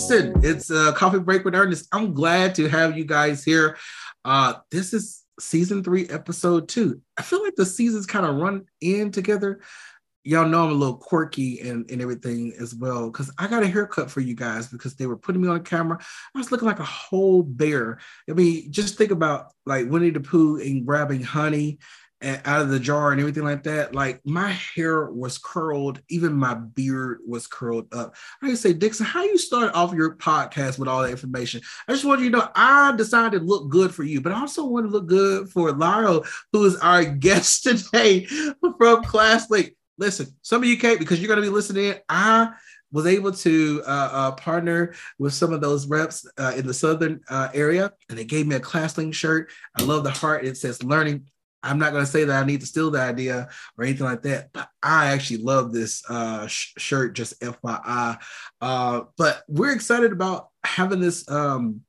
listen, it's a coffee break with Ernest. I'm glad to have you guys here. Uh, this is season three, episode two. I feel like the seasons kind of run in together. Y'all know I'm a little quirky and, and everything as well because I got a haircut for you guys because they were putting me on camera. I was looking like a whole bear. I mean, just think about like Winnie the Pooh and grabbing honey out of the jar and everything like that. Like my hair was curled, even my beard was curled up. I say, Dixon, how you start off your podcast with all that information? I just want you to know I decided to look good for you, but I also want to look good for Lyle, who is our guest today from ClassLink. Listen, some of you can't because you're going to be listening. I was able to uh, uh, partner with some of those reps uh, in the southern uh, area, and they gave me a ClassLink shirt. I love the heart. It says "Learning I'm not going to say that I need to steal the idea or anything like that, but I actually love this uh, sh- shirt, just FYI. Uh, but we're excited about having this um,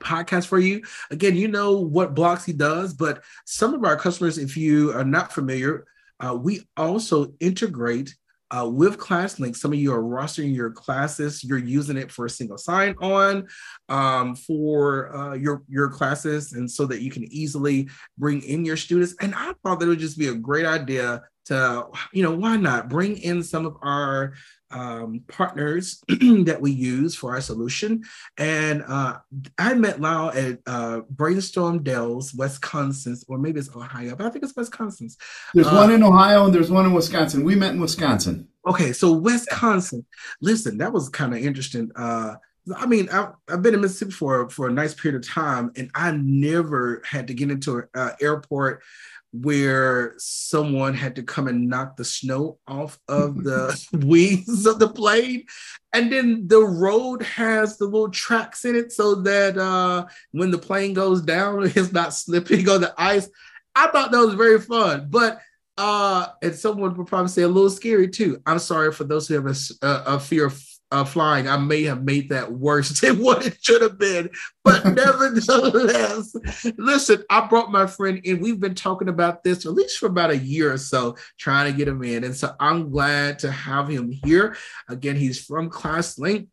podcast for you. Again, you know what Blocksi does, but some of our customers, if you are not familiar, uh, we also integrate uh, with ClassLink, some of you are rostering your classes. You're using it for a single sign-on um, for uh, your your classes, and so that you can easily bring in your students. And I thought that would just be a great idea to, you know, why not bring in some of our um, partners that we use for our solution. And uh, I met Lyle at uh, Brainstorm Dells, Wisconsin, or maybe it's Ohio, but I think it's Wisconsin. There's uh, one in Ohio and there's one in Wisconsin. We met in Wisconsin. Okay, so Wisconsin. Listen, that was kind of interesting. Uh, I mean, I, have been in Mississippi for for a nice period of time, and I never had to get into an uh, airport where someone had to come and knock the snow off of the wings of the plane. And then the road has the little tracks in it so that uh, when the plane goes down, it's not slipping on the ice. I thought that was very fun, but uh, and someone would probably say a little scary too. I'm sorry for those who have a, a, a fear of uh, flying, I may have made that worse than what it should have been. But nevertheless, listen, I brought my friend in. We've been talking about this at least for about a year or so, trying to get him in. And so I'm glad to have him here. Again, he's from ClassLink.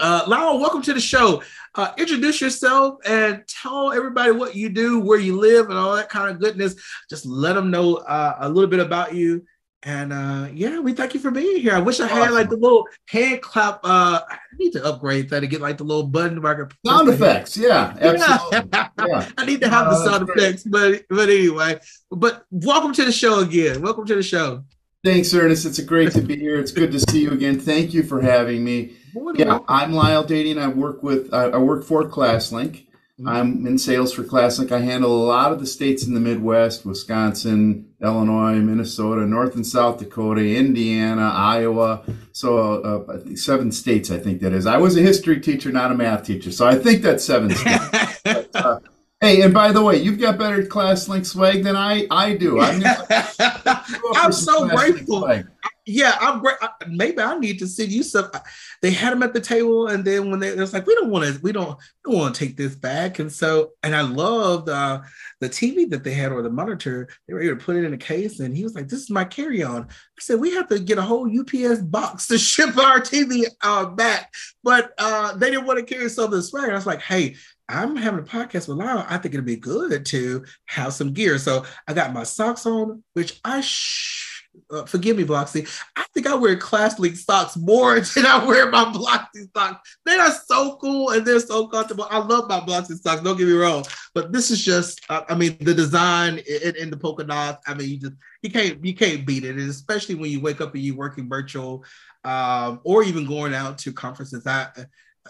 Uh, Lyle, welcome to the show. Uh, introduce yourself and tell everybody what you do, where you live, and all that kind of goodness. Just let them know uh, a little bit about you and uh yeah, we thank you for being here. I wish I had like the little hand clap. Uh I need to upgrade that to get like the little button where I can sound effects. Yeah, absolutely. Yeah. yeah. I need to have uh, the sound effects, but but anyway. But welcome to the show again. Welcome to the show. Thanks, Ernest. It's a great to be here. It's good to see you again. Thank you for having me. Yeah, I'm Lyle Dadian. I work with I work for ClassLink. Mm-hmm. I'm in sales for ClassLink. I handle a lot of the states in the Midwest, Wisconsin, Illinois, Minnesota, North and South Dakota, Indiana, Iowa. So uh, seven states, I think that is. I was a history teacher, not a math teacher. So I think that's seven states. but, uh, hey, and by the way, you've got better ClassLink swag than I, I do. I'm, I'm so grateful. Yeah, I'm great. Maybe I need to send you some. They had them at the table, and then when they, it was like, we don't want to, we don't, don't want to take this back. And so, and I loved uh, the TV that they had or the monitor. They were able to put it in a case, and he was like, "This is my carry-on." I said, "We have to get a whole UPS box to ship our TV uh, back," but uh, they didn't want to carry some of the swag. I was like, "Hey." I'm having a podcast with Lyle. I think it'd be good to have some gear. So I got my socks on, which I uh, forgive me, Blocksi. I think I wear Class ClassLink socks more than I wear my Blocksi socks. They are so cool and they're so comfortable. I love my Blocksi socks. Don't get me wrong, but this is just, uh, I mean, the design in, in, the polka dots. I mean, you just you can't you can't beat it, and especially when you wake up and you're working virtual, um, or even going out to conferences. I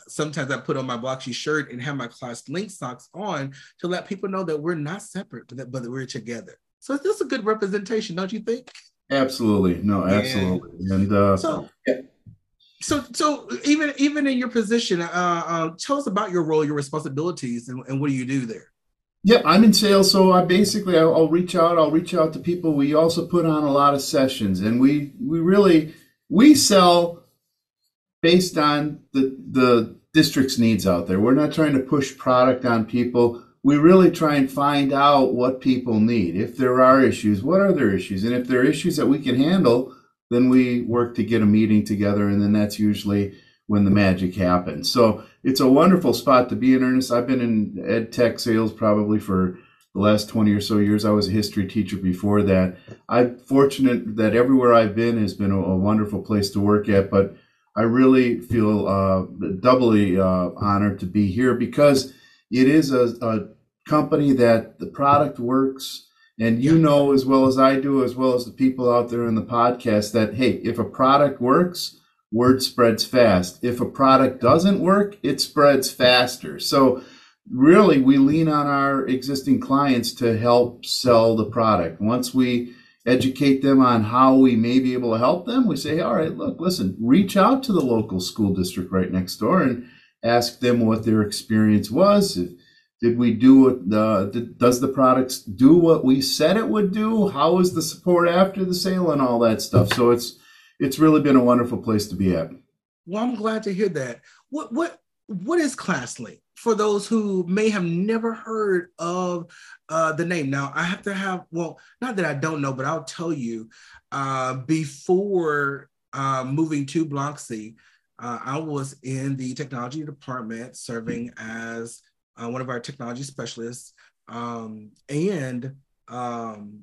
sometimes I put on my Blocksi shirt and have my ClassLink socks on to let people know that we're not separate, but that, but that we're together. So it's just a good representation, don't you think? Absolutely. No, absolutely. Yeah. And uh, so, yeah. so, so even even in your position, uh, uh, tell us about your role, your responsibilities, and, and what do you do there? Yeah, I'm in sales, so I basically I'll, I'll, reach out. I'll reach out to people. We also put on a lot of sessions, and we we really we sell based on the the district's needs out there. We're not trying to push product on people we really try and find out what people need. If there are issues, what are their issues? And if there are issues that we can handle, then we work to get a meeting together. And then that's usually when the magic happens. So it's a wonderful spot to be in Ernest. I've been in ed tech sales probably for the last 20 or so years. I was a history teacher before that. I'm fortunate that everywhere I've been has been a, a wonderful place to work at, but I really feel uh, doubly uh, honored to be here because it is a, a company that the product works. And you know as well as I do, as well as the people out there in the podcast, that hey, if a product works, word spreads fast. If a product doesn't work, it spreads faster. So really we lean on our existing clients to help sell the product. Once we educate them on how we may be able to help them, we say, all right, look, listen, reach out to the local school district right next door and ask them what their experience was. If, did we do what the, does the products do what we said it would do? How is the support after the sale and all that stuff? So it's, it's really been a wonderful place to be at. Well, I'm glad to hear that. What what what is ClassLink for those who may have never heard of uh, the name? Now, I have to have well, not that I don't know, but I'll tell you. Uh, before uh, moving to Biloxi, uh, I was in the technology department, serving as uh, one of our technology specialists, um, and um,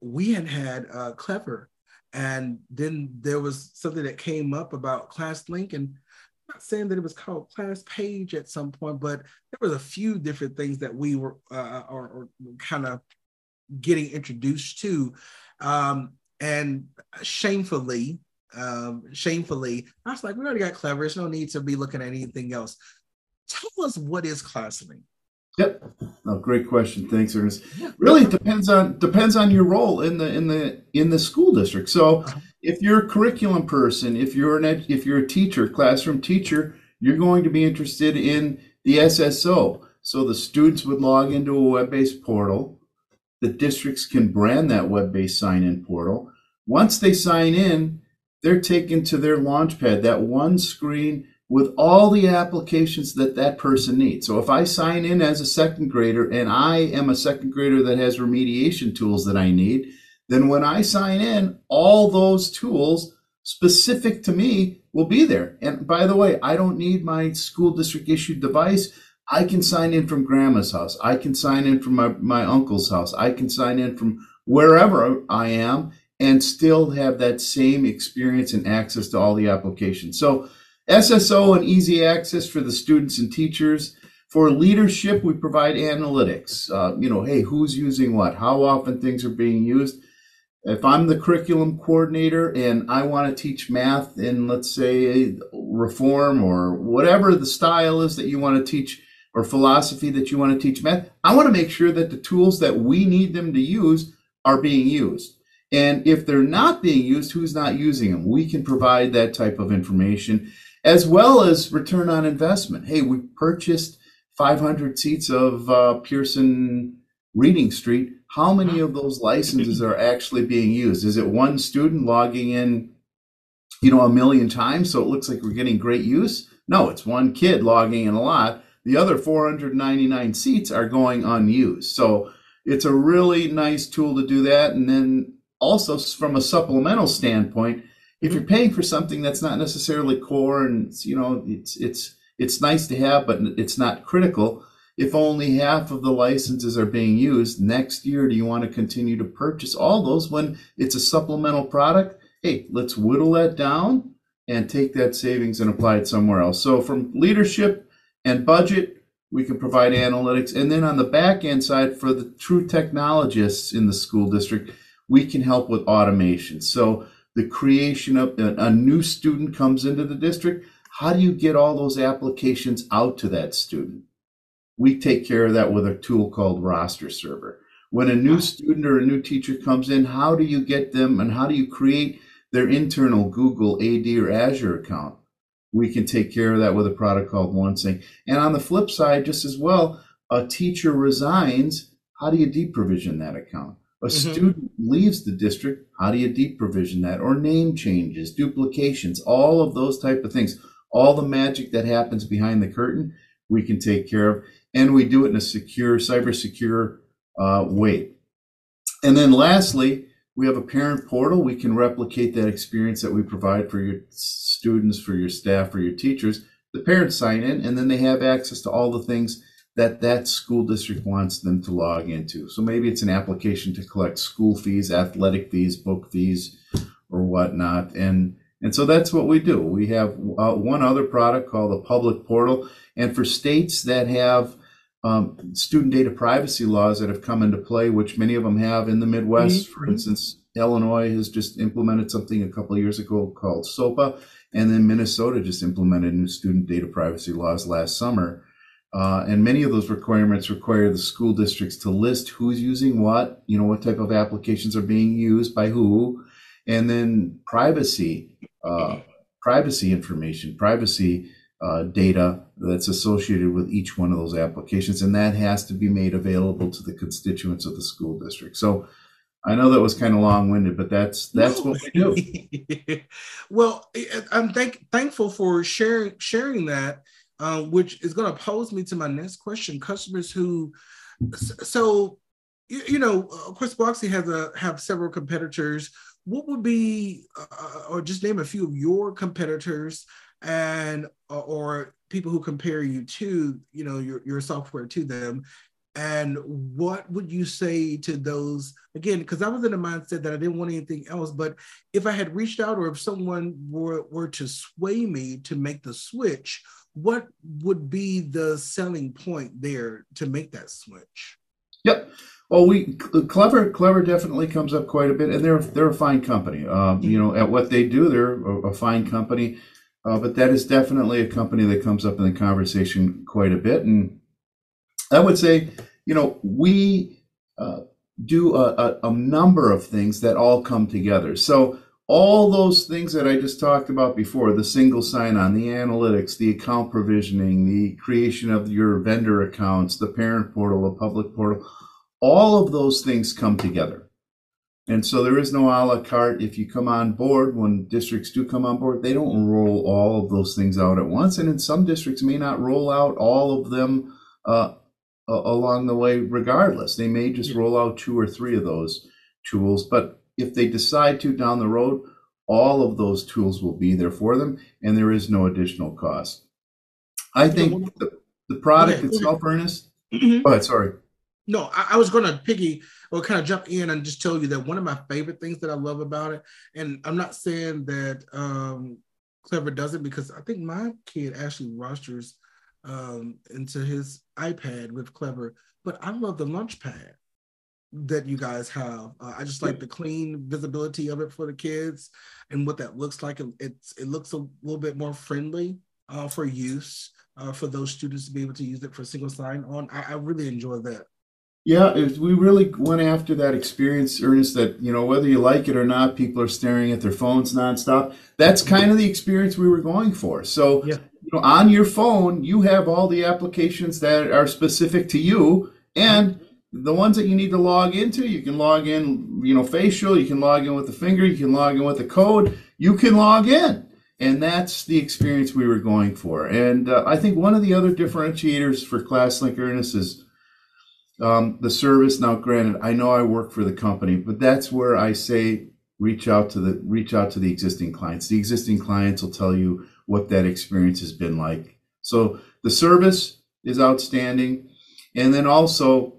we had had uh, Clever. And then there was something that came up about ClassLink, and I'm not saying that it was called Class Page at some point, but there was a few different things that we were uh, or kind of getting introduced to, um, and shamefully, um, shamefully, I was like, we already got clever. There's no need to be looking at anything else. Tell us what is ClassLink. Yep. Oh, great question. Thanks, Ernest. Really depends on depends on your role in the in the in the school district. So, uh-huh. if you're a curriculum person, if you're an ed, if you're a teacher, classroom teacher, you're going to be interested in the SSO. So the students would log into a web-based portal. The districts can brand that web-based sign-in portal. Once they sign in, they're taken to their launchpad, that one screen with all the applications that that person needs. So if I sign in as a second grader and I am a second grader that has remediation tools that I need, then when I sign in, all those tools specific to me will be there. And by the way, I don't need my school district issued device. I can sign in from grandma's house. I can sign in from my, my uncle's house. I can sign in from wherever I am and still have that same experience and access to all the applications. So SSO and easy access for the students and teachers. For leadership, we provide analytics. Uh, you know, hey, who's using what? How often things are being used? If I'm the curriculum coordinator and I want to teach math in, let's say, reform or whatever the style is that you want to teach, or philosophy that you want to teach math, I want to make sure that the tools that we need them to use are being used. And if they're not being used, who's not using them? We can provide that type of information as well as return on investment. Hey, we purchased 500 seats of uh, Pearson Reading Street. How many of those licenses are actually being used? Is it one student logging in, you know, a million times so it looks like we're getting great use? No, it's one kid logging in a lot. The other 499 seats are going unused. So it's a really nice tool to do that. And then also from a supplemental standpoint, if you're paying for something that's not necessarily core and it's, you know it's it's it's nice to have but it's not critical if only half of the licenses are being used next year do you want to continue to purchase all those when it's a supplemental product? Hey let's whittle that down and take that savings and apply it somewhere else. So from leadership and budget we can provide analytics and then on the back end side for the true technologists in the school district we can help with automation so the creation of a, a new student comes into the district. How do you get all those applications out to that student? We take care of that with a tool called Roster Server. When a new student or a new teacher comes in, how do you get them and how do you create their internal Google AD or Azure account? We can take care of that with a product called OneSync. And on the flip side, just as well, a teacher resigns. How do you deprovision that account? A mm-hmm. student leaves the district, how do you deprovision that? Or name changes, duplications, all of those type of things. All the magic that happens behind the curtain, we can take care of. And we do it in a secure, cyber secure uh, way. And then lastly, we have a parent portal. We can replicate that experience that we provide for your students, for your staff, for your teachers. The parents sign in, and then they have access to all the things that that school district wants them to log into. So maybe it's an application to collect school fees, athletic fees, book fees, or whatnot. And and so that's what we do. We have uh, one other product called the public portal. And for states that have um, student data privacy laws that have come into play, which many of them have in the Midwest. Mm-hmm. For instance, Illinois has just implemented something a couple of years ago called SOPPA, and then Minnesota just implemented new student data privacy laws last summer. Uh, and many of those requirements require the school districts to list who's using what, you know, what type of applications are being used by who, and then privacy, uh, privacy information, privacy uh, data that's associated with each one of those applications, and that has to be made available to the constituents of the school district. So I know that was kind of long-winded, but that's that's no. what we do. well, I'm thank, thankful for sharing sharing that, uh, which is going to pose me to my next question. Customers who, so you, you know, of course, Blocksi has a have several competitors. What would be, uh, or just name a few of your competitors and uh, or people who compare you to you know your, your software to them and what would you say to those again because i was in a mindset that i didn't want anything else but if i had reached out or if someone were, were to sway me to make the switch what would be the selling point there to make that switch yep well we clever clever definitely comes up quite a bit and they're they're a fine company um, you know at what they do they're a, a fine company uh, but that is definitely a company that comes up in the conversation quite a bit. And I would say, you know, we uh, do a, a, a, number of things that all come together. So all those things that I just talked about before, the single sign-on, the analytics, the account provisioning, the creation of your vendor accounts, the parent portal, the public portal, all of those things come together. And so there is no a la carte. If you come on board, when districts do come on board, they don't roll all of those things out at once. And in some districts, may not roll out all of them uh, along the way, regardless. They may just roll out two or three of those tools. But if they decide to down the road, all of those tools will be there for them, and there is no additional cost. I think the, the product okay. itself, Ernest. Mm-hmm. Go ahead, sorry. No, I, I was going to piggy or kind of jump in and just tell you that one of my favorite things that I love about it, and I'm not saying that um, Clever doesn't because I think my kid actually rosters um, into his iPad with Clever, but I love the Launchpad that you guys have. Uh, I just like the clean visibility of it for the kids and what that looks like. It's it looks a little bit more friendly uh, for use uh, for those students to be able to use it for single sign on. I, I really enjoy that. Yeah, we really went after that experience, Ernest, that, you know, whether you like it or not, people are staring at their phones nonstop. That's kind of the experience we were going for. So, yeah. you know, on your phone, you have all the applications that are specific to you and the ones that you need to log into, you can log in, you know, facial, you can log in with the finger, you can log in with the code, you can log in. And that's the experience we were going for. And uh, I think one of the other differentiators for ClassLink Ernest is um, the service. Now, granted, I know I work for the company, but that's where I say reach out to the reach out to the existing clients. The existing clients will tell you what that experience has been like. So the service is outstanding, and then also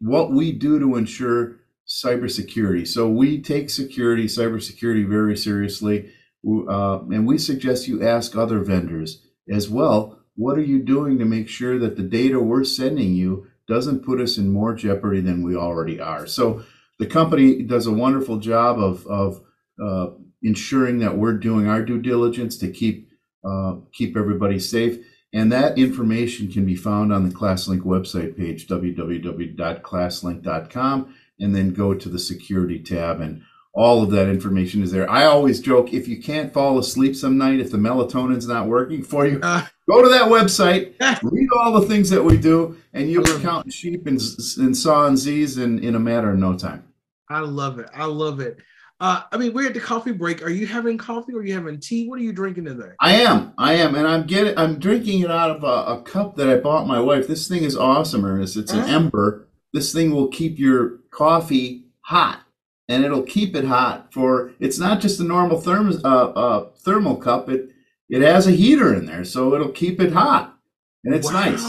what we do to ensure cybersecurity. So we take security, cybersecurity, very seriously, uh, and we suggest you ask other vendors as well. What are you doing to make sure that the data we're sending you doesn't put us in more jeopardy than we already are. So the company does a wonderful job of, of uh, ensuring that we're doing our due diligence to keep uh, keep everybody safe. And that information can be found on the ClassLink website page, www.classlink.com, and then go to the security tab and all of that information is there. I always joke if you can't fall asleep some night, if the melatonin's not working for you, uh, go to that website, read all the things that we do, and you'll be counting sheep and, and sawing Z's in, in a matter of no time. I love it. I love it. Uh, I mean, we're at the coffee break. Are you having coffee or are you having tea? What are you drinking today? I am. I am, and I'm getting. I'm drinking it out of a, a cup that I bought my wife. This thing is awesome, Ernest. It's an uh-huh. ember. This thing will keep your coffee hot and it'll keep it hot for. It's not just a normal therm, uh, uh, thermal cup. It it has a heater in there, so it'll keep it hot, and it's wow. nice.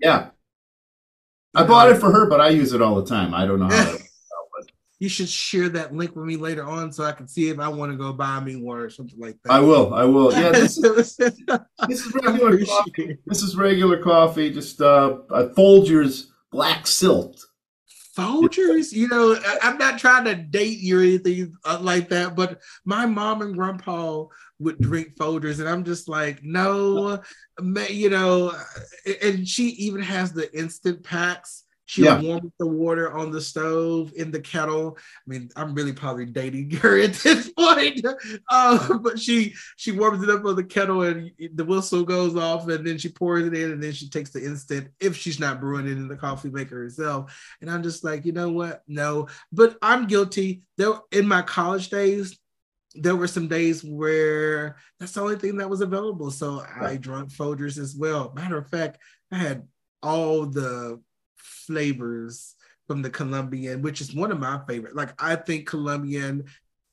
Yeah, I bought it for her, but I use it all the time. I don't know how. you should share that link with me later on so I can see if I want to go buy me one or something like that. I will. I will. Yeah, this is, this is regular coffee. This is regular coffee. Just uh, Folgers Black Silk. Folgers, you know, I'm not trying to date you or anything uh, like that, but my mom and grandpa would drink Folgers, and I'm just like, no, you know, and she even has the instant packs. She'll yeah. warm the water on the stove in the kettle. I mean, I'm really probably dating her at this point. Uh, but she she warms it up on the kettle and the whistle goes off and then she pours it in and then she takes the instant if she's not brewing it in the coffee maker herself. And I'm just like, you know what? No, but I'm guilty. There in my college days, there were some days where that's the only thing that was available. So I drank Folgers as well. Matter of fact, I had all the flavors from the Colombian, which is one of my favorite. Like I think Colombian,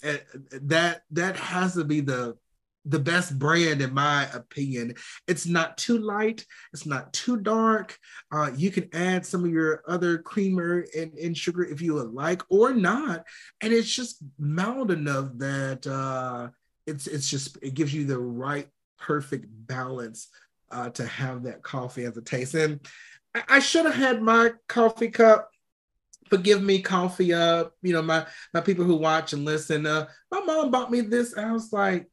uh, that that has to be the the best brand in my opinion. It's not too light, it's not too dark. Uh, you can add some of your other creamer and, and, sugar if you would like or not, and it's just mild enough that uh, it's it's just it gives you the right perfect balance uh, to have that coffee as a taste. And I, should have had my coffee cup forgive me coffee up you know my my people who watch and listen uh my mom bought me this i was like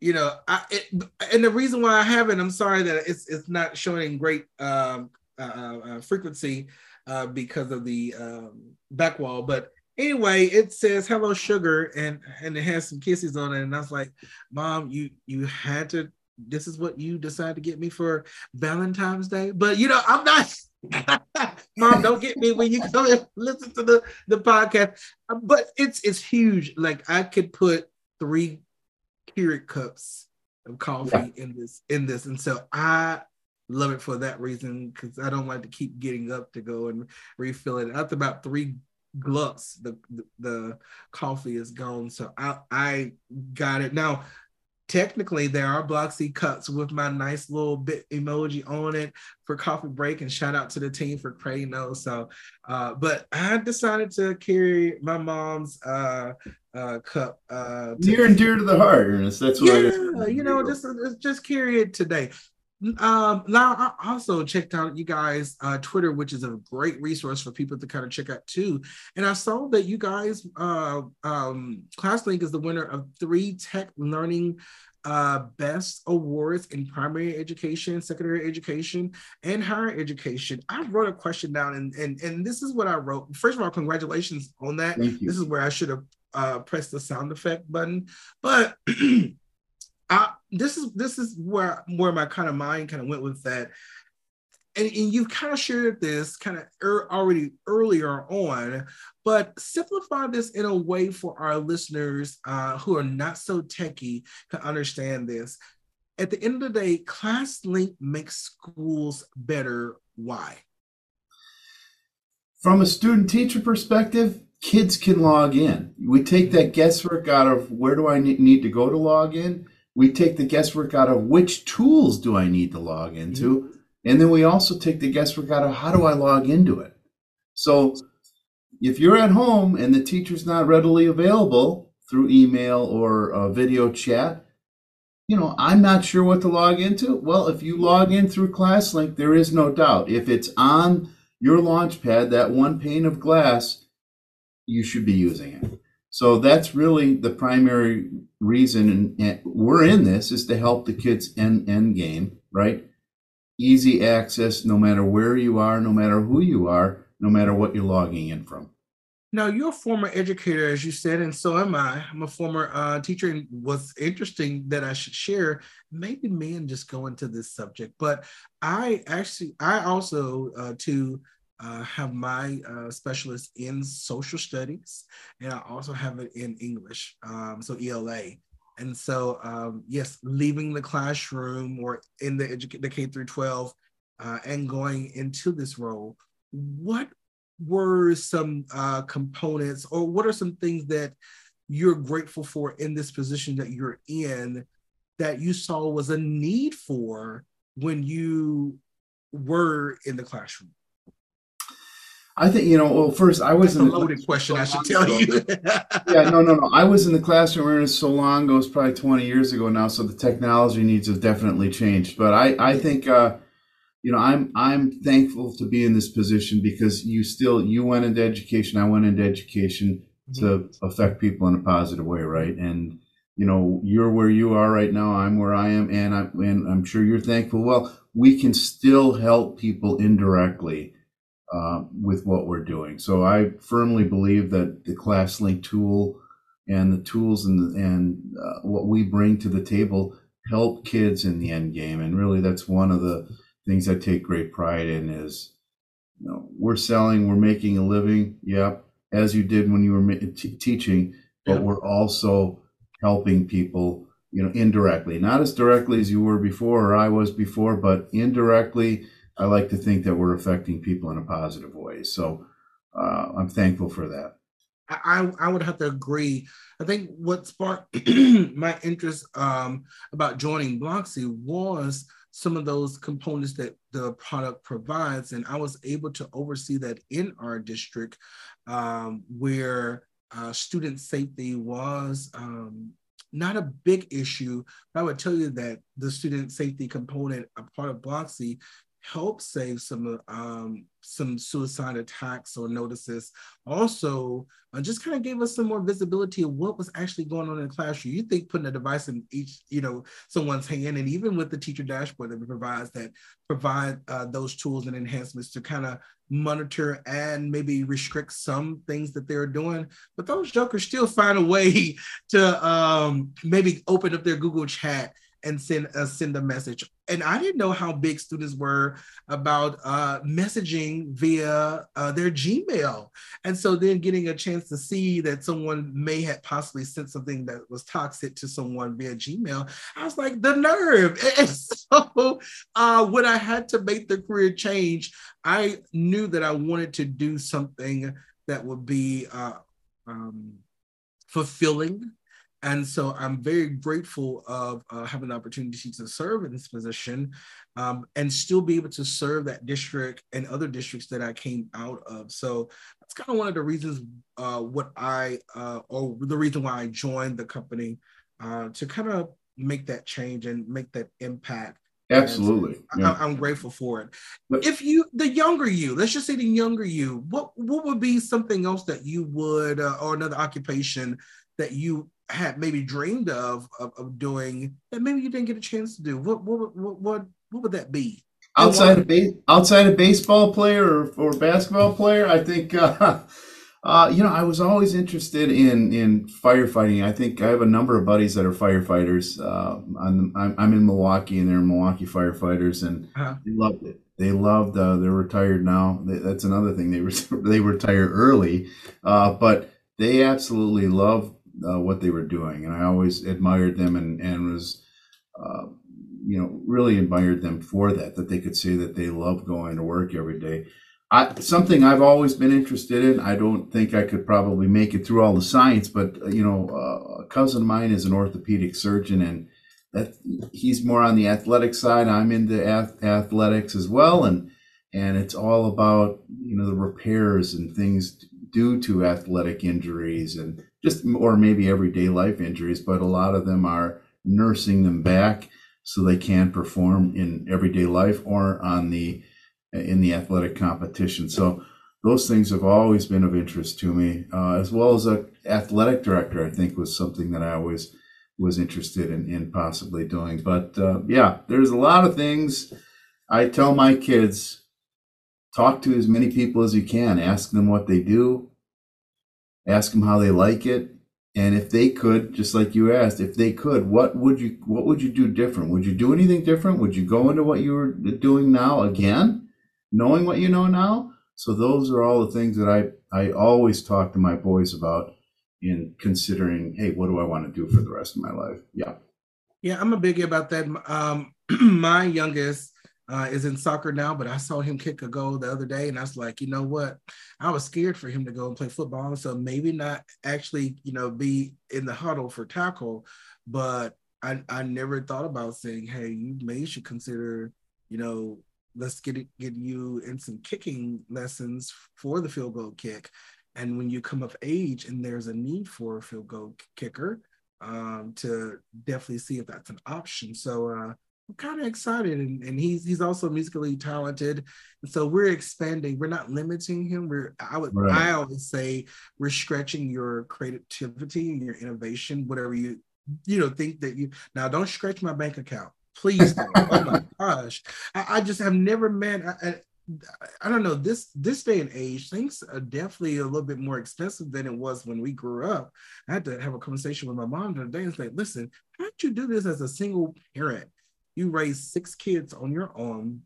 you know, I it, and the reason why I haven't, I'm sorry that it's it's not showing great um, uh, uh, frequency uh, because of the um, back wall. But anyway, it says "Hello Sugar" and and it has some kisses on it, and I was like, "Mom, you you had to. This is what you decide to get me for Valentine's Day." But you know, I'm not. Mom, don't get me when you come and listen to the the podcast. Uh, but it's it's huge. Like I could put three Keurig cups of coffee yeah. in this in this, and so I love it for that reason because I don't like to keep getting up to go and refill it. After about three glucks, the, the, the coffee is gone. So I I got it now technically there are Blocksi cups with my nice little Bitmoji on it for coffee break and shout out to the team for creating those. So uh, but i decided to carry my mom's uh, uh, cup uh, near and dear to the heart Ernest. that's what yeah, you know just just carry it today um, now I also checked out you guys uh, Twitter, which is a great resource for people to kind of check out too. And I saw that you guys, uh, um, ClassLink is the winner of three tech learning uh, best awards in primary education, secondary education, and higher education. I wrote a question down, and and and this is what I wrote. First of all, congratulations on that. This is where I should have uh, pressed the sound effect button, but. I, this is this is where where my kind of mind kind of went with that and, and you've kind of shared this kind of er, already earlier on, but simplify this in a way for our listeners uh, who are not so techy to understand this. At the end of the day, ClassLink makes schools better. Why? From a student teacher perspective, kids can log in. We take that guesswork out of where do I need to go to log in. We take the guesswork out of which tools do I need to log into. Mm-hmm and then we also take the guesswork out of how do I log into it. So if you're at home and the teacher's not readily available through email or a video chat, you know, I'm not sure what to log into. Well, if you log in through ClassLink, there is no doubt. If it's on your launchpad, that one pane of glass, you should be using it. So that's really the primary reason, and we're in this is to help the kids end end game, right? easy access no matter where you are, no matter who you are, no matter what you're logging in from. Now, you're a former educator, as you said, and so am I. I'm a former uh, teacher, and what's interesting that I should share, maybe me and just go into this subject, but I actually, I also, uh, too, uh, have my uh, specialist in social studies, and I also have it in English, um, so ELA. And so, um, yes, leaving the classroom or in the, edu- the K through 12 uh, and going into this role, what were some uh, components, or what are some things that you're grateful for in this position that you're in that you saw was a need for when you were in the classroom? I think you know. Well, first, I was That's in a loaded question. I should tell you. yeah, no, no, no. I was in the classroom earnest so long ago. It's probably twenty years ago now. So the technology needs have definitely changed. But I, I think, uh, you know, I'm, I'm thankful to be in this position because you still, you went into education. I went into education mm-hmm. to affect people in a positive way, right? And you know, you're where you are right now. I'm where I am, and I'm, and I'm sure you're thankful. Well, we can still help people indirectly uh, with what we're doing. So I firmly believe that the ClassLink tool and the tools and and uh, what we bring to the table help kids in the end game. And really, that's one of the things I take great pride in. Is you know we're selling, we're making a living. Yep, as you did when you were t- teaching, but yeah. we're also helping people. You know, indirectly, not as directly as you were before or I was before, but indirectly I like to think that we're affecting people in a positive way. So uh, I'm thankful for that. I, I would have to agree. I think what sparked my interest um, about joining Blocksi was some of those components that the product provides. And I was able to oversee that in our district um, where uh, student safety was um, not a big issue. But I would tell you that the student safety component, a part of Blocksi, help save some um, some suicide attacks or notices. Also, uh, just kind of gave us some more visibility of what was actually going on in the classroom. You think putting a device in each, you know, someone's hand, and even with the teacher dashboard that provides that provide uh, those tools and enhancements to kind of monitor and maybe restrict some things that they're doing. But those jokers still find a way to um, maybe open up their Google chat and send uh, send a message. And I didn't know how big students were about uh, messaging via uh, their Gmail. And so then getting a chance to see that someone may have possibly sent something that was toxic to someone via Gmail, I was like, the nerve. And so uh, when I had to make the career change, I knew that I wanted to do something that would be uh, um, fulfilling and so I'm very grateful of uh, having the opportunity to serve in this position um, and still be able to serve that district and other districts that I came out of. So that's kind of one of the reasons uh, what I, uh, or the reason why I joined the company uh, to kind of make that change and make that impact. Absolutely. Yeah. I, am grateful for it. But, if you, the younger you, let's just say the younger you, what, what would be something else that you would, uh, or another occupation that you had maybe dreamed of, of, of doing that maybe you didn't get a chance to do? What what what what, what would that be? Outside of ba- outside of baseball player or, or basketball player, I think uh, uh, you know I was always interested in in firefighting. I think I have a number of buddies that are firefighters. Uh, I'm, I'm in Milwaukee and they're Milwaukee firefighters, and uh-huh. they loved it. They loved. Uh, they're retired now. They, that's another thing. They re- they retire early, uh, but they absolutely love uh, what they were doing, and I always admired them and and was, uh, you know, really admired them for that. That they could say that they love going to work every day. I, something I've always been interested in. I don't think I could probably make it through all the science, but uh, you know, uh, a cousin of mine is an orthopedic surgeon, and that he's more on the athletic side. I'm into ath- athletics as well, and and it's all about you know the repairs and things due to athletic injuries and just or maybe everyday life injuries, but a lot of them are nursing them back so they can perform in everyday life or on the in the athletic competition. So those things have always been of interest to me, uh, as well as a athletic director. I think was something that I always was interested in, in possibly doing. But uh, yeah, there's a lot of things. I tell my kids, talk to as many people as you can. Ask them what they do ask them how they like it. And if they could just like you asked if they could what would you what would you do different? Would you do anything different? Would you go into what you were doing now again knowing what you know now? So those are all the things that i i always talk to my boys about in considering hey what do i want to do for the rest of my life? Yeah. Yeah i'm a biggie about that. Um my youngest uh, is in soccer now, but I saw him kick a goal the other day, and I was like, you know what? I was scared for him to go and play football, so maybe not actually, you know, be in the huddle for tackle, but I, I never thought about saying, hey, you may should consider, you know, let's get it, get you in some kicking lessons for the field goal kick. And when you come of age and there's a need for a field goal kicker, um, to definitely see if that's an option. So uh, kind of excited, and, and he's he's also musically talented, and so we're expanding. We're not limiting him. We're I would right. I always say we're stretching your creativity and your innovation, whatever you you know think that you now don't stretch my bank account please oh my gosh I, I, just have never met I, I don't know this this day and age things are definitely a little bit more expensive than it was when we grew up i had to have a conversation with my mom the other day and say listen how did you do this as a single parent you raised six kids on your own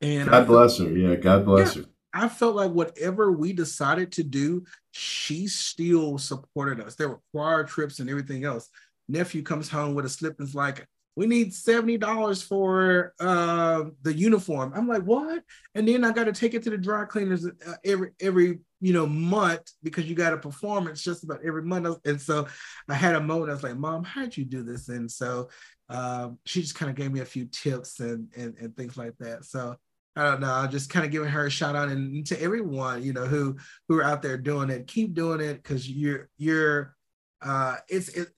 and god bless her yeah god bless yeah, her i felt like whatever we decided to do she still supported us there were choir trips and everything else nephew comes home with a slip and is like we need $70 for uh, the uniform. I'm like, what? And then I got to take it to the dry cleaners uh, every, every, you know, month because you got a performance just about every month. And so I had a moment, I was like, mom, how'd you do this? And so um, she just kind of gave me a few tips and, and, and things like that. So I don't know. I'm just kind of giving her a shout out and, to everyone, you know, who, who are out there doing it, keep doing it. Cause you're, you're, uh, it's, it,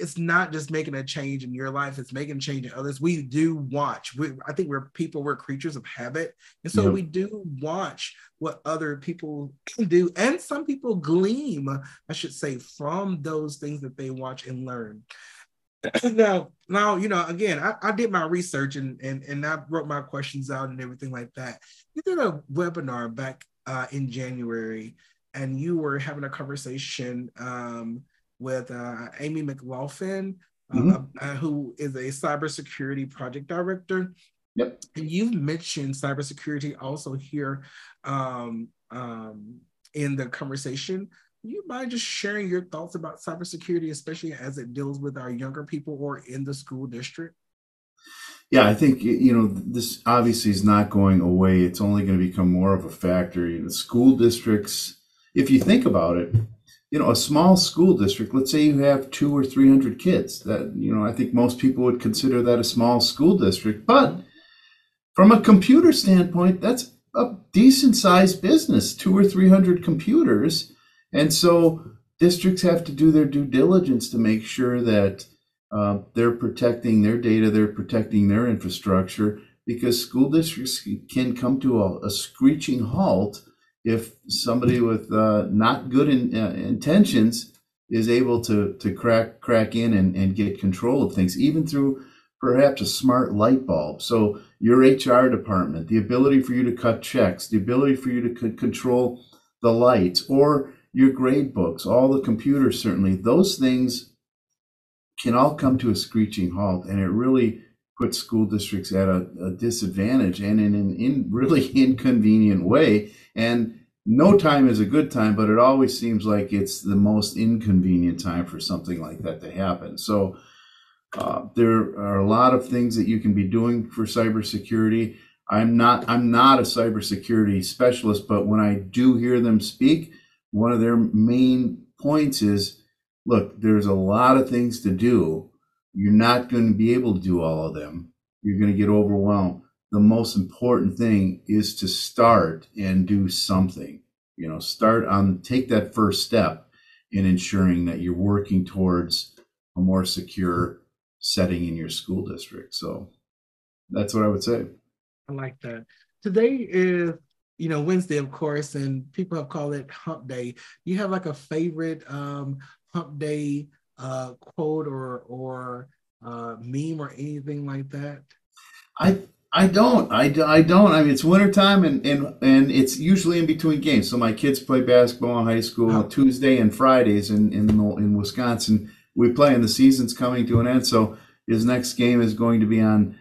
it's not just making a change in your life it's making change in others we do watch we, i think we're people we're creatures of habit and so we do watch what other people do and some people gleam i should say from those things that they watch and learn now now you know again I, I did my research and, and and i wrote my questions out and everything like that you did a webinar back uh, in january and you were having a conversation um, with uh, Amy McLaughlin, uh, mm-hmm. uh, who is a cybersecurity project director. Yep. And you've mentioned cybersecurity also here um, um, in the conversation. You mind just sharing your thoughts about cybersecurity, especially as it deals with our younger people or in the school district? Yeah, I think you know this obviously is not going away. It's only going to become more of a factor. You know, school districts, if you think about it, you know, a small school district, let's say you have two or 300 kids, that, you know, I think most people would consider that a small school district. But from a computer standpoint, that's a decent sized business, two or 300 computers. And so districts have to do their due diligence to make sure that uh, they're protecting their data, they're protecting their infrastructure, because school districts can come to a, a screeching halt if somebody with uh, not good in, uh, intentions is able to to crack crack in and, and get control of things, even through perhaps a smart light bulb. So your HR department, the ability for you to cut checks, the ability for you to c- control the lights, or your grade books, all the computers, certainly, those things can all come to a screeching halt, and it really puts school districts at a, a disadvantage and in an in really inconvenient way and no time is a good time, but it always seems like it's the most inconvenient time for something like that to happen. So uh, there are a lot of things that you can be doing for cybersecurity. I'm not I'm not a cybersecurity specialist, but when I do hear them speak, one of their main points is, look, there's a lot of things to do. You're not going to be able to do all of them. You're going to get overwhelmed the most important thing is to start and do something. You know, start on take that first step in ensuring that you're working towards a more secure setting in your school district. So that's what I would say. I like that. Today is, you know, Wednesday, of course, and people have called it hump day. You have like a favorite um, hump day uh, quote or or uh, meme or anything like that? I I don't. I, I don't. I mean, it's wintertime and, and, and it's usually in between games. So my kids play basketball in high school oh. Tuesday and Fridays in, in, in Wisconsin. We play and the season's coming to an end. So his next game is going to be on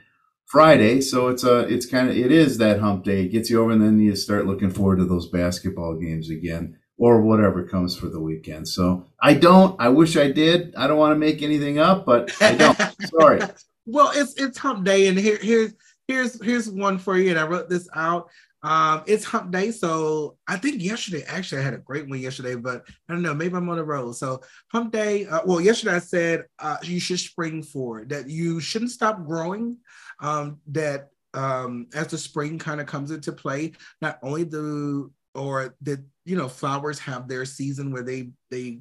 Friday. So it's a, it's kind of, it is that hump day. It gets you over and then you start looking forward to those basketball games again or whatever comes for the weekend. So I don't, I wish I did. I don't want to make anything up, but I don't. Sorry. Well, it's, it's hump day and here, here's, here's here's one for you, and I wrote this out. Um, it's hump day, so I think yesterday actually I had a great one yesterday, but I don't know, maybe I'm on the road. So hump day. Uh, well, yesterday I said uh, you should spring forward, that you shouldn't stop growing. Um, that um, as the spring kind of comes into play, not only the or that you know flowers have their season where they they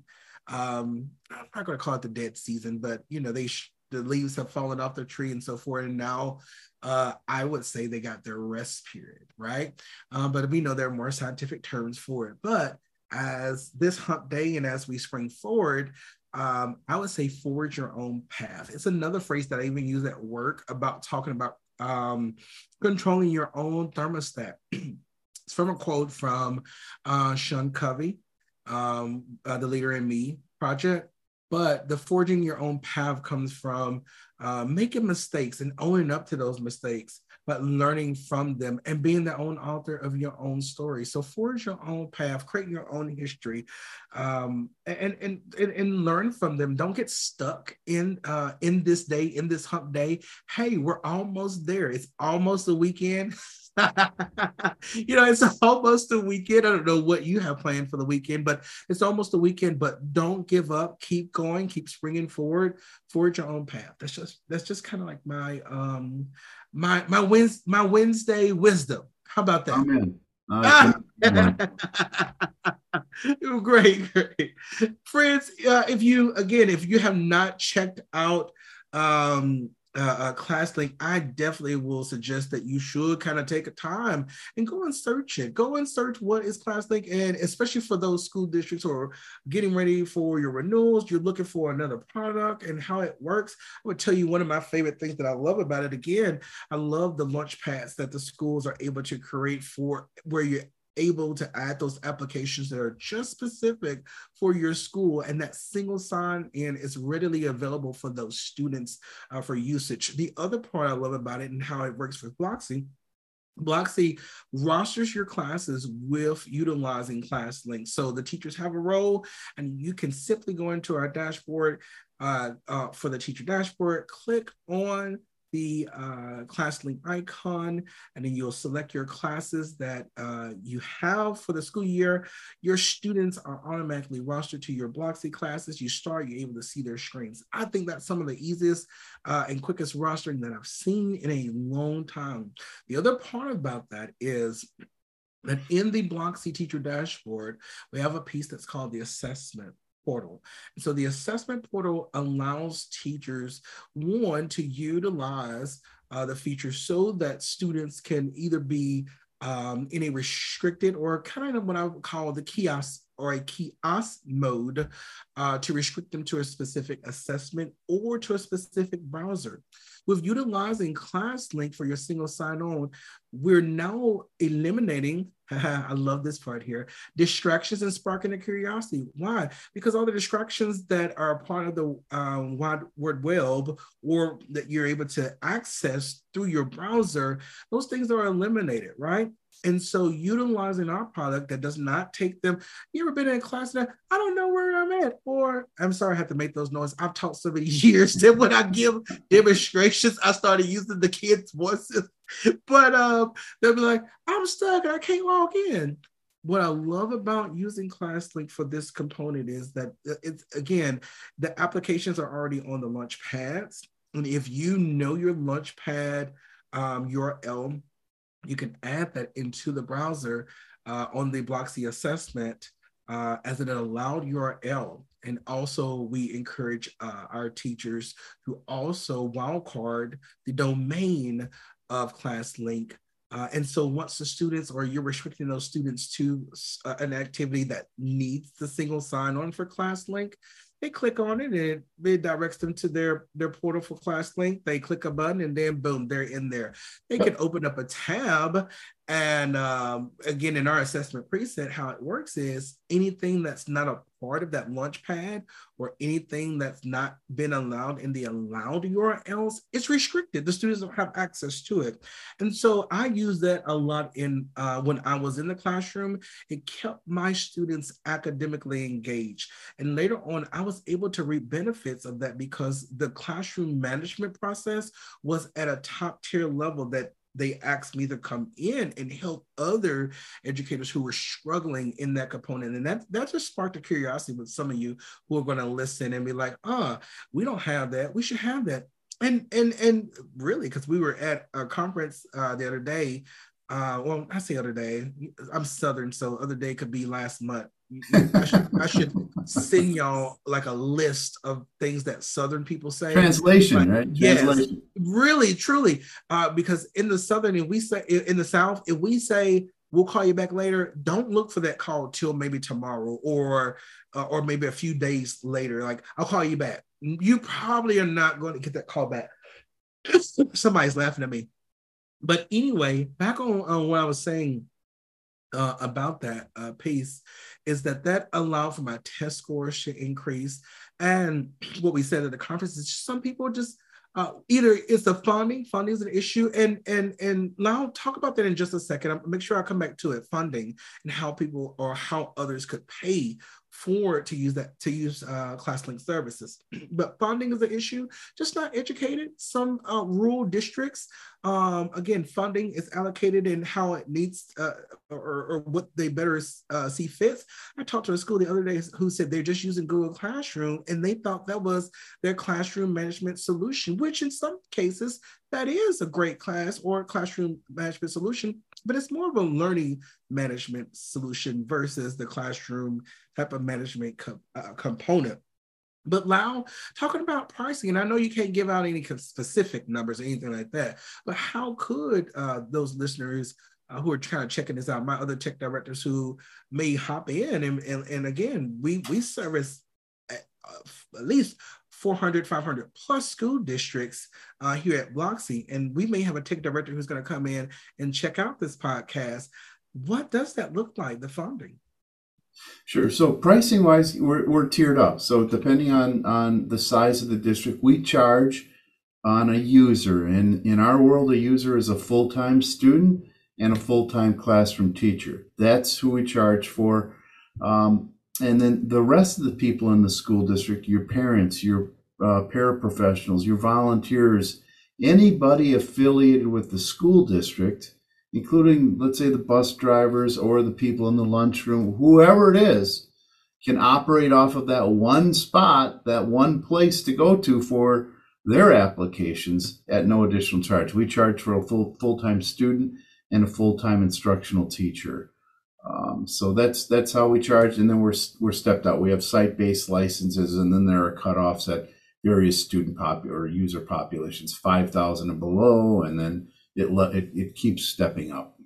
um, I'm not going to call it the dead season, but you know they sh- the leaves have fallen off the tree and so forth, and now uh, I would say they got their rest period, right? Um, but we know there are more scientific terms for it. But as this hump day and as we spring forward, um, I would say forge your own path. It's another phrase that I even use at work about talking about um, controlling your own thermostat. it's from a quote from uh, Sean Covey, um, uh, the Leader in Me project. But the forging your own path comes from uh, making mistakes and owning up to those mistakes, but learning from them and being the own author of your own story. So forge your own path, create your own history, um, and, and, and and learn from them. Don't get stuck in uh, in this day, in this hump day. Hey, we're almost there. It's almost the weekend. you know, it's almost the weekend. I don't know what you have planned for the weekend, but it's almost the weekend. But don't give up. Keep going. Keep springing forward. Forge your own path. That's just that's just kind of like my um my my Wednesday my Wednesday wisdom. How about that? Amen. Uh, great, great, friends. Uh, if you again, if you have not checked out um uh, uh, ClassLink, I definitely will suggest that you should kind of take a time and go and search it. Go and search what is ClassLink, and especially for those school districts who are getting ready for your renewals, you're looking for another product and how it works. I would tell you one of my favorite things that I love about it. Again, I love the launch pads that the schools are able to create for where you're able to add those applications that are just specific for your school and that single sign in is readily available for those students uh, for usage. The other part I love about it and how it works with Blocksi Blocksi rosters your classes with utilizing ClassLink. So the teachers have a role, and you can simply go into our dashboard uh, uh, for the teacher dashboard, click on the uh, ClassLink icon, and then you'll select your classes that uh, you have for the school year. Your students are automatically rostered to your Blocksi classes. You start, you're able to see their screens. I think that's some of the easiest uh, and quickest rostering that I've seen in a long time. The other part about that is that in the Blocksi teacher dashboard, we have a piece that's called the assessment portal. So the assessment portal allows teachers, one, to utilize uh, the feature so that students can either be um, in a restricted or kind of what I would call the kiosk or a kiosk mode uh, to restrict them to a specific assessment or to a specific browser. With utilizing ClassLink for your single sign-on, we're now eliminating, I love this part here, distractions and sparking the curiosity. Why? Because all the distractions that are part of the um, wide word web or that you're able to access through your browser, those things are eliminated, right? And so utilizing our product that does not take them, you ever been in class that I don't know where I'm at, or I'm sorry, I have to make those noises. I've taught so many years that when I give demonstrations, I started using the kids' voices. But um, they'll be like, I'm stuck, and I can't log in. What I love about using ClassLink for this component is that uh, it's again, the applications are already on the launch pads. And if you know your launchpad um, URL, you can add that into the browser uh, on the Blocksi assessment uh, as an allowed URL. And also, we encourage uh, our teachers to also wildcard the domain of ClassLink. Uh, and so, once the students or you're restricting those students to uh, an activity that needs the single sign on for ClassLink, they click on it and it directs them to their their portal for ClassLink. they click a button and then boom they're in there they can open up a tab and um, again in our assessment preset how it works is anything that's not a part of that launch pad or anything that's not been allowed in the allowed URLs, it's restricted. The students don't have access to it. And so I use that a lot in uh, when I was in the classroom. It kept my students academically engaged. And later on, I was able to reap benefits of that because the classroom management process was at a top tier level that they asked me to come in and help other educators who were struggling in that component. And that, that just sparked a curiosity with some of you who are going to listen and be like, ah, oh, we don't have that. We should have that. And and and really, because we were at a conference uh, the other day. Uh, well, I say other day. I'm Southern, so other day could be last month. I should, I should send y'all like a list of things that Southern people say. Translation, but, right? Yes, Translation. really, truly. Uh, because in the Southern, if we say in the South, if we say we'll call you back later, don't look for that call till maybe tomorrow or uh, or maybe a few days later. Like I'll call you back. You probably are not going to get that call back. Somebody's laughing at me. But anyway, back on, on what I was saying uh, about that uh, piece is that that allowed for my test scores to increase. And what we said at the conference is some people just uh, either it's the funding, funding is an issue, and and and now I'll talk about that in just a second. I'll make sure I come back to it, funding and how people or how others could pay for to use that to use uh, ClassLink services. but funding is an issue, just not educated. Some uh, rural districts, um, again, funding is allocated in how it needs uh, or, or, what they better uh, see fits. I talked to a school the other day who said they're just using Google Classroom and they thought that was their classroom management solution, which in some cases that is a great class or classroom management solution, but it's more of a learning management solution versus the classroom type of management co- uh, component. But Lau, talking about pricing, and I know you can't give out any specific numbers or anything like that, but how could uh, those listeners uh, who are kind of checking this out, my other tech directors who may hop in, and, and, and again, we, we service at, uh, at least 400, 500 plus school districts uh, here at Blocksi. And we may have a tech director who's going to come in and check out this podcast. What does that look like, the funding? Sure. So pricing wise, we're, we're tiered up. So depending on, on the size of the district, we charge on a user. And in our world, a user is a full-time student and a full-time classroom teacher. That's who we charge for. Um, and then the rest of the people in the school district, your parents, your uh, paraprofessionals, your volunteers, anybody affiliated with the school district, including, let's say, the bus drivers or the people in the lunchroom, whoever it is, can operate off of that one spot, that one place to go to for their applications at no additional charge. We charge for a full full-time student and a full-time instructional teacher. Um, so that's that's how we charge, and then we're we're stepped out. We have site-based licenses, and then there are cutoffs at various student pop or user populations, five thousand and below, and then it, it it keeps stepping up.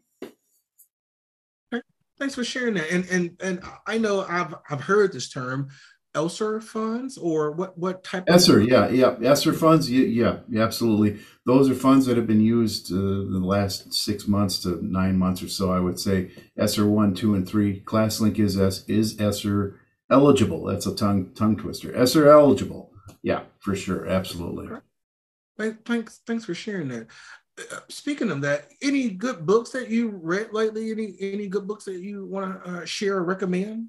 Thanks for sharing that. And and and I know I've I've heard this term, ESSER funds, or what what type? ESSER, of- yeah, yeah, ESSER funds, yeah, yeah, absolutely. Those are funds that have been used uh, the last six months to nine months or so. I would say ESSER one, two, and three. ClassLink is S is ESSER eligible. That's a tongue tongue twister. ESSER eligible. Yeah, for sure, absolutely. Thanks, thanks for sharing that. Uh, speaking of that, any good books that you read lately? Any any good books that you want to uh, share or recommend?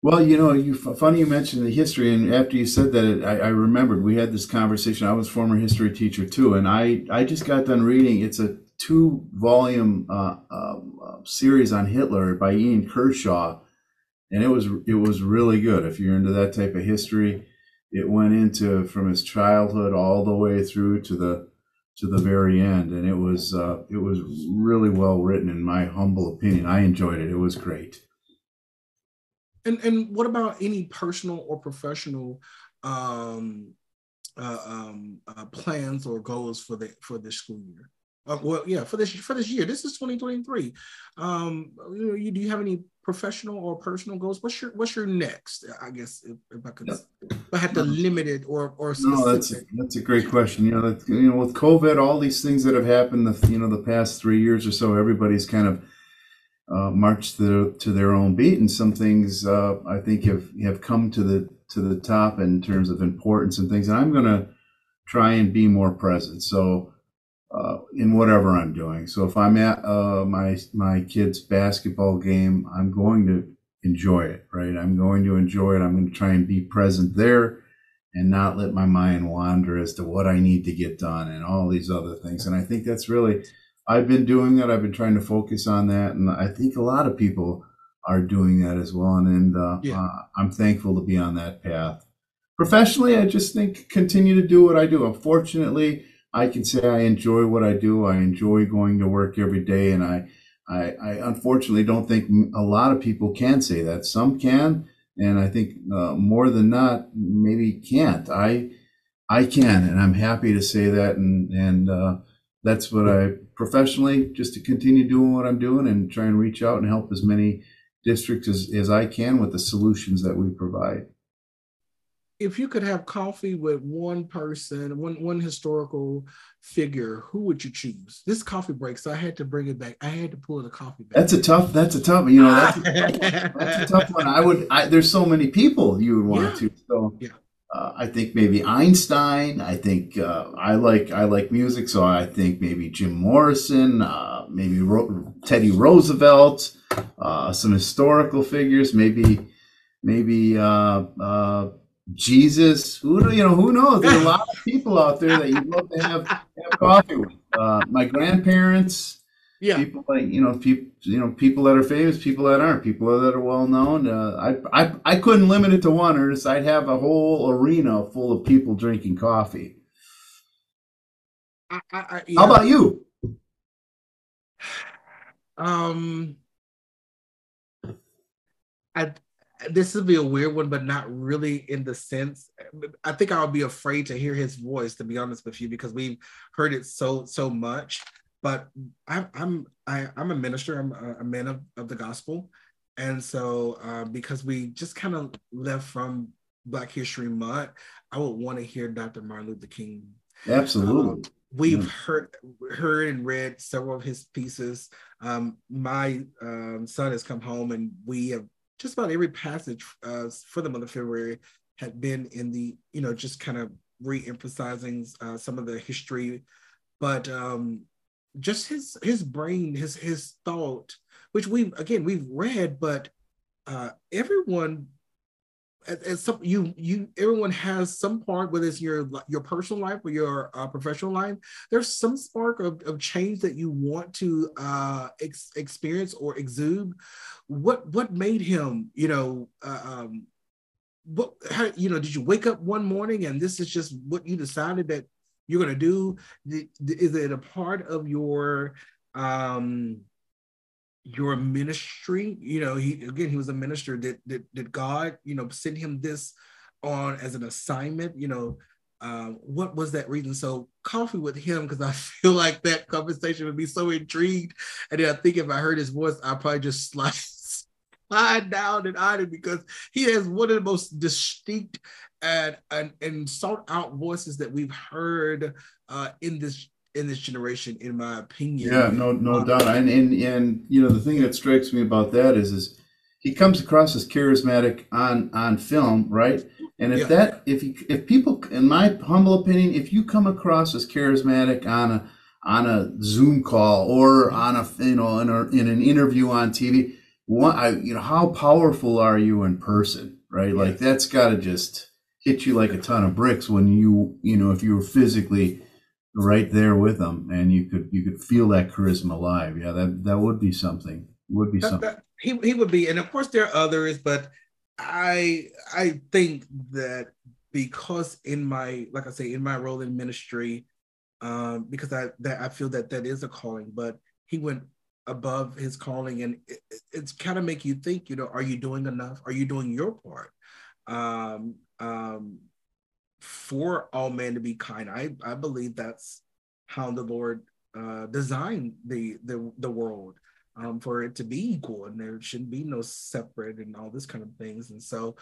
Well, you know, you funny you mentioned the history, and after you said that, I, I remembered we had this conversation. I was former history teacher too, and I I just got done reading. It's a two volume uh, uh, series on Hitler by Ian Kershaw, and it was it was really good. If you're into that type of history, it went into from his childhood all the way through to the to the very end, and it was uh, it was really well written, in my humble opinion. I enjoyed it. It was great. And and what about any personal or professional um, uh, um, uh, plans or goals for the for this school year? Uh, well, yeah, for this for this year. This is 2023. Um, you know, you, do you have any professional or personal goals? What's your what's your next? I guess if, if I could, if I had to limit it or or specific. no, that's a, that's a great question. You know, that, you know, with COVID, all these things that have happened, the you know, the past three years or so, everybody's kind of uh, marched to, to their own beat, and some things uh, I think have have come to the to the top in terms of importance and things. And I'm going to try and be more present. So uh, in whatever I'm doing. So if I'm at uh, my my kid's basketball game, I'm going to enjoy it, right? I'm going to enjoy it. I'm going to try and be present there and not let my mind wander as to what I need to get done and all these other things. And I think that's really I've been doing that. I've been trying to focus on that, and I think a lot of people are doing that as well. And, and uh, yeah. uh, I'm thankful to be on that path. Professionally, I just think continue to do what I do. Unfortunately, I can say I enjoy what I do. I enjoy going to work every day, and I, I, I unfortunately don't think a lot of people can say that. Some can, and I think uh, more than not, maybe can't. I, I can, and I'm happy to say that, and and uh, that's what I professionally just to continue doing what I'm doing and try and reach out and help as many districts as, as I can with the solutions that we provide. If you could have coffee with one person, one one historical figure, who would you choose? This coffee break, so I had to bring it back. I had to pull the coffee back. That's a tough. That's a tough. You know, that's a tough, that's a tough one. I would. I, there's so many people you would want yeah. to. So yeah. Uh, I think maybe Einstein. I think uh, I like I like music, so I think maybe Jim Morrison, uh, maybe Ro- Teddy Roosevelt, uh, some historical figures, maybe maybe uh, uh, Jesus. Who do you know? Who knows? There's a lot of people out there that you'd love to have have coffee with. my grandparents yeah people like you know people you know people that are famous people that aren't people that are well known uh, I, I i couldn't limit it to one or i'd have a whole arena full of people drinking coffee I, I, yeah. how about you um i this would be a weird one, but not really in the sense. I think I would be afraid to hear his voice, to be honest with you, because we've heard it so so much but I'm I'm I, am i am a minister. I'm a, a man of, of the gospel, and so uh, because we just kind of left from Black History Month, I would want to hear Dr. Martin Luther King. Absolutely. Um, we've mm. heard heard and read several of his pieces. Um, my um, son has come home, and we have just about every passage uh, for the month of February had been in the you know just kind of re-emphasizing uh, some of the history, but um, just his his brain, his his thought, which we again we've read, but uh, everyone as some you you everyone has some part whether it's your your personal life or your uh, professional life there's some spark of, of change that you want to uh ex- experience or exude. What what made him you know uh, um what how, you know did you wake up one morning and this is just what you decided that you're going to do? Is it a part of your um, your ministry? You know, he again, he was a minister. Did did, did God, you know, send him this on as an assignment? You know, uh, what was that reason? So coffee with him because I feel like that conversation would be so intrigued, and then I think if I heard his voice, I'd probably just slide slide down and on it because he has one of the most distinct and and, and sought out voices that we've heard uh, in this in this generation, in my opinion. Yeah, no, no uh, doubt. And, and and you know the thing that strikes me about that is is he comes across as charismatic on on film, right? And if yeah. that if he, if people, in my humble opinion, if you come across as charismatic on a on a Zoom call or on a you know in, a, in an interview on TV, what I you know how powerful are you in person, right? Like that's got to just hit you like a ton of bricks when you you know if you were physically right there with them and you could you could feel that charisma live. Yeah that that would be something would be that, something. that, he, he would be and of course there are others but i i think that because in my like i say in my role in ministry um because i that i feel that that is a calling but he went above his calling and it, it's kind of make you think you know are you doing enough? Are you doing your part? Um um, for all men to be kind. I, I believe that's how the Lord uh, designed the, the, the world um, for it to be equal and there shouldn't be no separate and all this kind of things. And so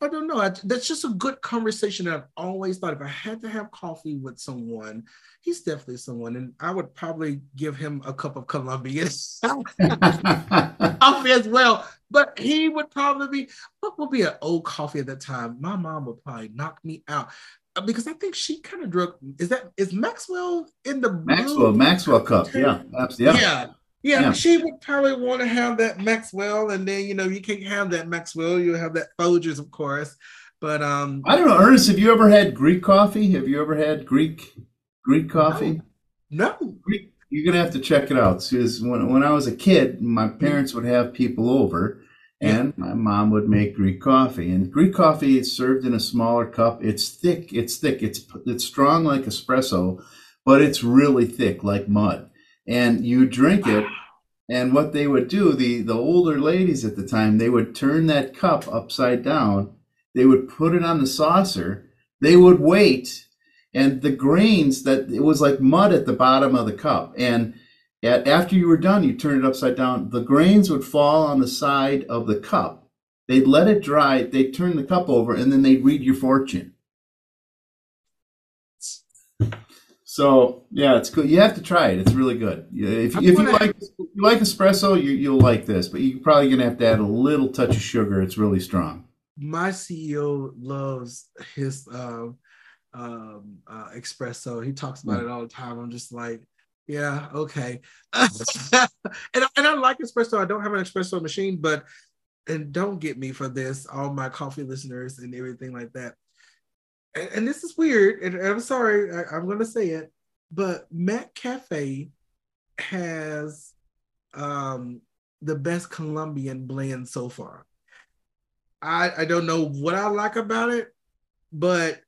I don't know. I, that's just a good conversation that I've always thought if I had to have coffee with someone, he's definitely someone. And I would probably give him a cup of Colombian coffee as well. But he would probably be, what would be an old coffee at that time? My mom would probably knock me out uh, because I think she kind of drug. Is that is Maxwell in the Maxwell Maxwell cup? Yeah, absolutely. Yeah. Yeah, yeah, she would probably want to have that Maxwell, and then you know you can't have that Maxwell. You have that Folgers, of course. But um, I don't know, Ernest. Have you ever had Greek coffee? Have you ever had Greek Greek coffee? No. no. Greek you're gonna have to check it out. Because when when I was a kid, my parents would have people over, and my mom would make Greek coffee. And Greek coffee is served in a smaller cup. It's thick. It's thick. It's it's strong like espresso, but it's really thick like mud. And you drink it. And what they would do, the the older ladies at the time, they would turn that cup upside down. They would put it on the saucer. They would wait and the grains that it was like mud at the bottom of the cup. And at, after you were done you turn it upside down. The grains would fall on the side of the cup. They'd let it dry. They'd turn the cup over and then they'd read your fortune. So yeah it's good. You have to try it. It's really good. If, if you like if you like espresso you, you'll like this but you're probably going to have to add a little touch of sugar. It's really strong. My ceo loves his um, um, uh, espresso. He talks about mm. it all the time. I'm just like, yeah, okay. and, and I like espresso. I don't have an espresso machine, but and don't get me for this, all my coffee listeners and everything like that. And, and this is weird, and I'm sorry, I, I'm going to say it, but McCafe has um, the best Colombian blend so far. I, I don't know what I like about it, but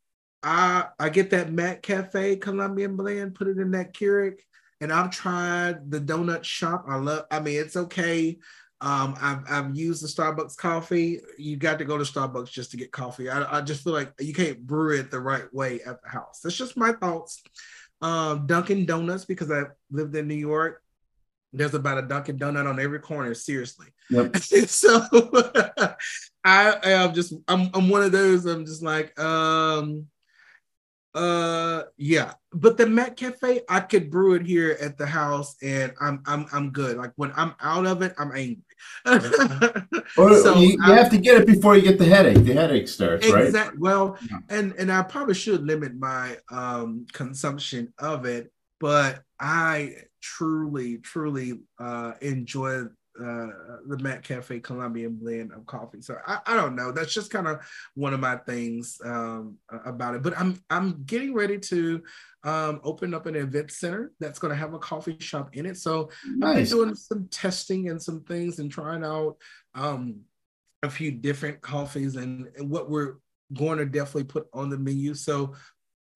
I I get that McCafe Colombian blend, put it in that Keurig, and I've tried the donut shop. I love. I mean, it's okay. Um, I've I've used the Starbucks coffee. You got to go to Starbucks just to get coffee. I, I just feel like you can't brew it the right way at the house. That's just my thoughts. Um, Dunkin' Donuts because I lived in New York. There's about a Dunkin' Donut on every corner. Seriously. Yep. so I am just I'm I'm one of those. I'm just like um uh yeah, but the McCafe, I could brew it here at the house, and I'm I'm I'm good. Like when I'm out of it, I'm angry. so you, you have to get it before you get the headache. The headache starts, right? Well, yeah. and and I probably should limit my um consumption of it, but I truly truly uh enjoy uh, the McCafe Colombian blend of coffee. So I, I don't know. That's just kind of one of my things um, about it. But I'm I'm getting ready to um, open up an event center that's going to have a coffee shop in it. So nice. I'm doing some testing and some things and trying out um, a few different coffees and, and what we're going to definitely put on the menu. So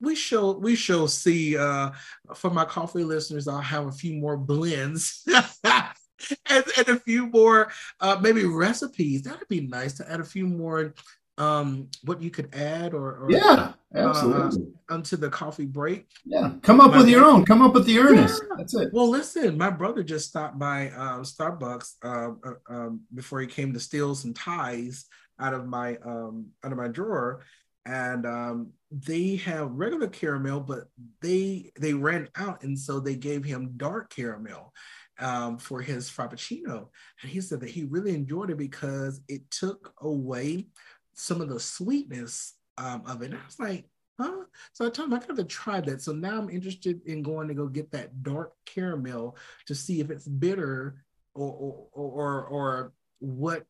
we shall we shall see uh for my coffee listeners i'll have a few more blends and, and a few more uh, maybe recipes. That'd be nice to add a few more um what you could add or, or yeah absolutely. uh, onto the coffee break. Yeah come up my with your own. Come up with the earnest. Yeah. that's it. Well listen my brother just stopped by uh, starbucks uh, uh, um, before he came to steal some ties out of my um out of my drawer. And um they have regular caramel but they they ran out and so they gave him dark caramel um, for his Frappuccino. And he said that he really enjoyed it because it took away some of the sweetness um, of it. And I was like, huh? So I told him I got to try that. So now I'm interested in going to go get that dark caramel to see if it's bitter or or or, or what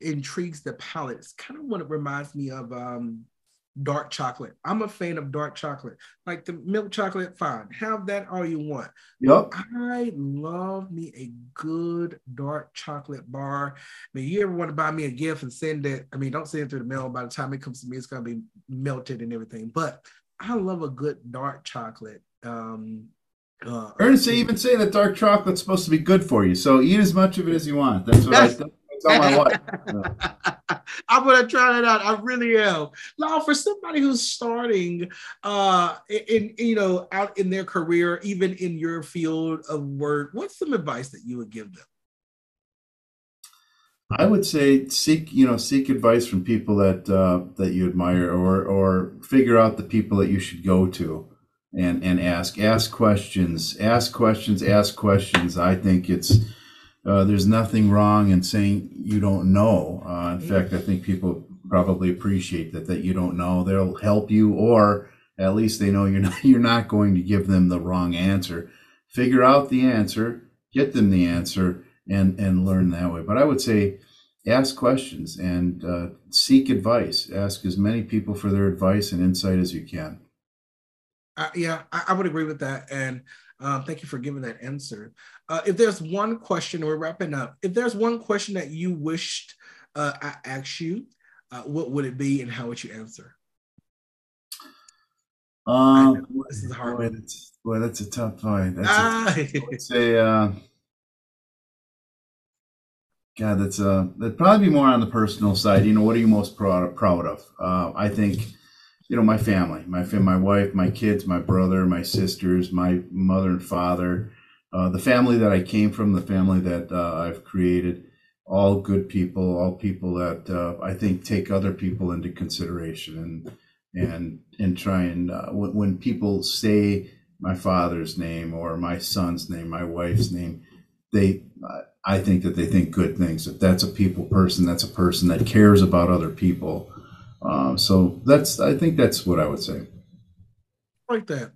intrigues the palate. It's kind of what it reminds me of um, dark chocolate. I'm a fan of dark chocolate. Like the milk chocolate, fine. Have that all you want. Yep. I love me a good dark chocolate bar. I mean, you ever want to buy me a gift and send it? I mean, don't send it through the mail. By the time it comes to me, it's gonna be melted and everything. But I love a good dark chocolate. Um uh, Ernest, they even say that dark chocolate's supposed to be good for you. So eat as much of it as you want. That's what I tell my wife. I'm gonna try it out. I really am. Now, for somebody who's starting, uh, in you know, out in their career, even in your field of work, what's some advice that you would give them? I would say seek, you know, seek advice from people that uh, that you admire, or or figure out the people that you should go to, and and ask ask questions, ask questions, ask questions. I think it's uh, there's nothing wrong in saying you don't know. Uh, in fact, I think people probably appreciate that that you don't know. They'll help you, or at least they know you're not you're not going to give them the wrong answer. Figure out the answer, get them the answer, and and learn that way. But I would say ask questions and uh, seek advice. Ask as many people for their advice and insight as you can. Uh, yeah, I, I, would agree with that. And Um, thank you for giving that answer. Uh, if there's one question, we're wrapping up. If there's one question that you wished uh, I asked you, uh, what would it be and how would you answer? Um, this is hard. Boy, that's, boy, that's a tough fight. That's ah. a, I would say, uh, God, that's uh, that'd probably be more on the personal side. You know, what are you most proud proud of? Uh, I think, you know, my family, my my wife, my kids, my brother, my sisters, my mother and father, uh, the family that I came from, the family that uh, I've created all good people, all people that uh, I think take other people into consideration and and and try and uh, when, when people say my father's name or my son's name, my wife's name, they I think that they think good things. If that's a people person, that's a person that cares about other people. Um, so that's I think that's what I would say. Like that.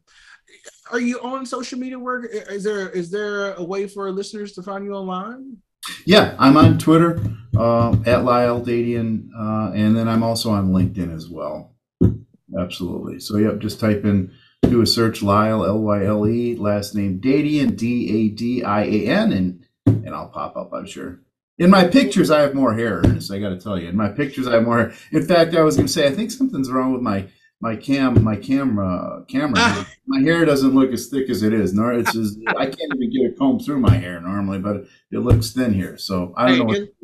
Are you on social media work? Is there is there a way for listeners to find you online? Yeah, I'm on Twitter uh, at Lyle Dadian, uh, and then I'm also on LinkedIn as well. Absolutely. So, yep, just type in, do a search Lyle, L Y L E, last name Dadian, D A D I A N, and and I'll pop up, I'm sure. In my pictures, I have more hair, I got to tell you. In my pictures, I have more hair. In fact, I was going to say, I think something's wrong with my my cam my camera camera ah. my hair doesn't look as thick as it is. Nor it's just i can't even get a comb through my hair normally but it looks thin here. So i don't hey, know it,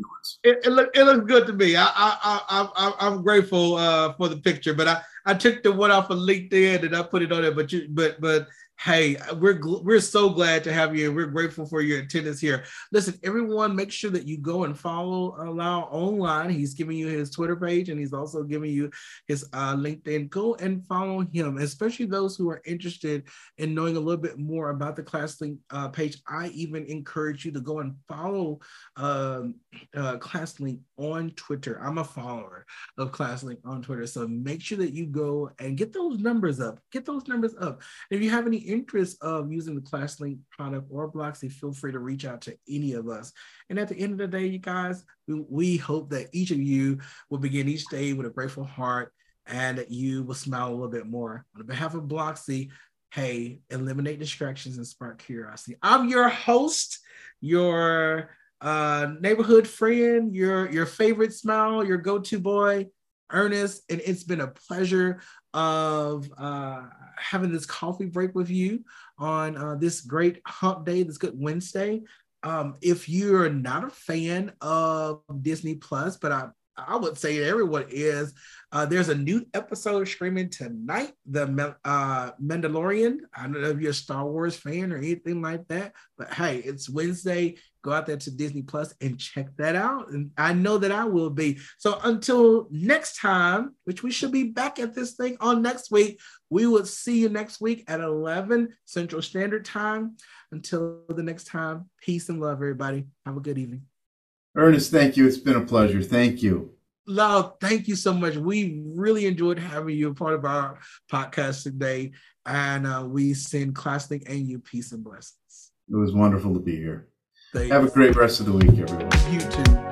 it, it, look, it looks good to me. I i i, I am grateful uh, for the picture but i i took the one off of linkedin and i put it on there but you but but Hey, we're we're so glad to have you. We're grateful for your attendance here. Listen, everyone, make sure that you go and follow Lyle online. He's giving you his Twitter page and he's also giving you his uh, LinkedIn. Go and follow him, especially those who are interested in knowing a little bit more about the ClassLink uh, page. I even encourage you to go and follow um, uh, ClassLink on Twitter. I'm a follower of ClassLink on Twitter, so make sure that you go and get those numbers up. Get those numbers up. If you have any interest of using the ClassLink product or Blocksi, feel free to reach out to any of us. And at the end of the day, you guys, we, we hope that each of you will begin each day with a grateful heart and that you will smile a little bit more. On behalf of Blocksi, hey, eliminate distractions and spark curiosity. I'm your host, your uh, neighborhood friend, your your favorite smile, your go-to boy, Ernest, and it's been a pleasure of uh, having this coffee break with you on uh, this great hump day, this good Wednesday. Um, if you're not a fan of Disney Plus, but I I would say everyone is. Uh, there's a new episode streaming tonight, The uh, Mandalorian. I don't know if you're a Star Wars fan or anything like that, but hey, it's Wednesday. Go out there to Disney Plus and check that out. And I know that I will be. So until next time, which we should be back at this thing on next week, we will see you next week at 11 Central Standard Time. Until the next time, peace and love, everybody. Have a good evening. Ernest, thank you. It's been a pleasure. Thank you. Love, thank you so much. We really enjoyed having you a part of our podcast today. And uh, we send ClassLink and you peace and blessings. It was wonderful to be here. Thank Have you. a great rest of the week, everyone. You too.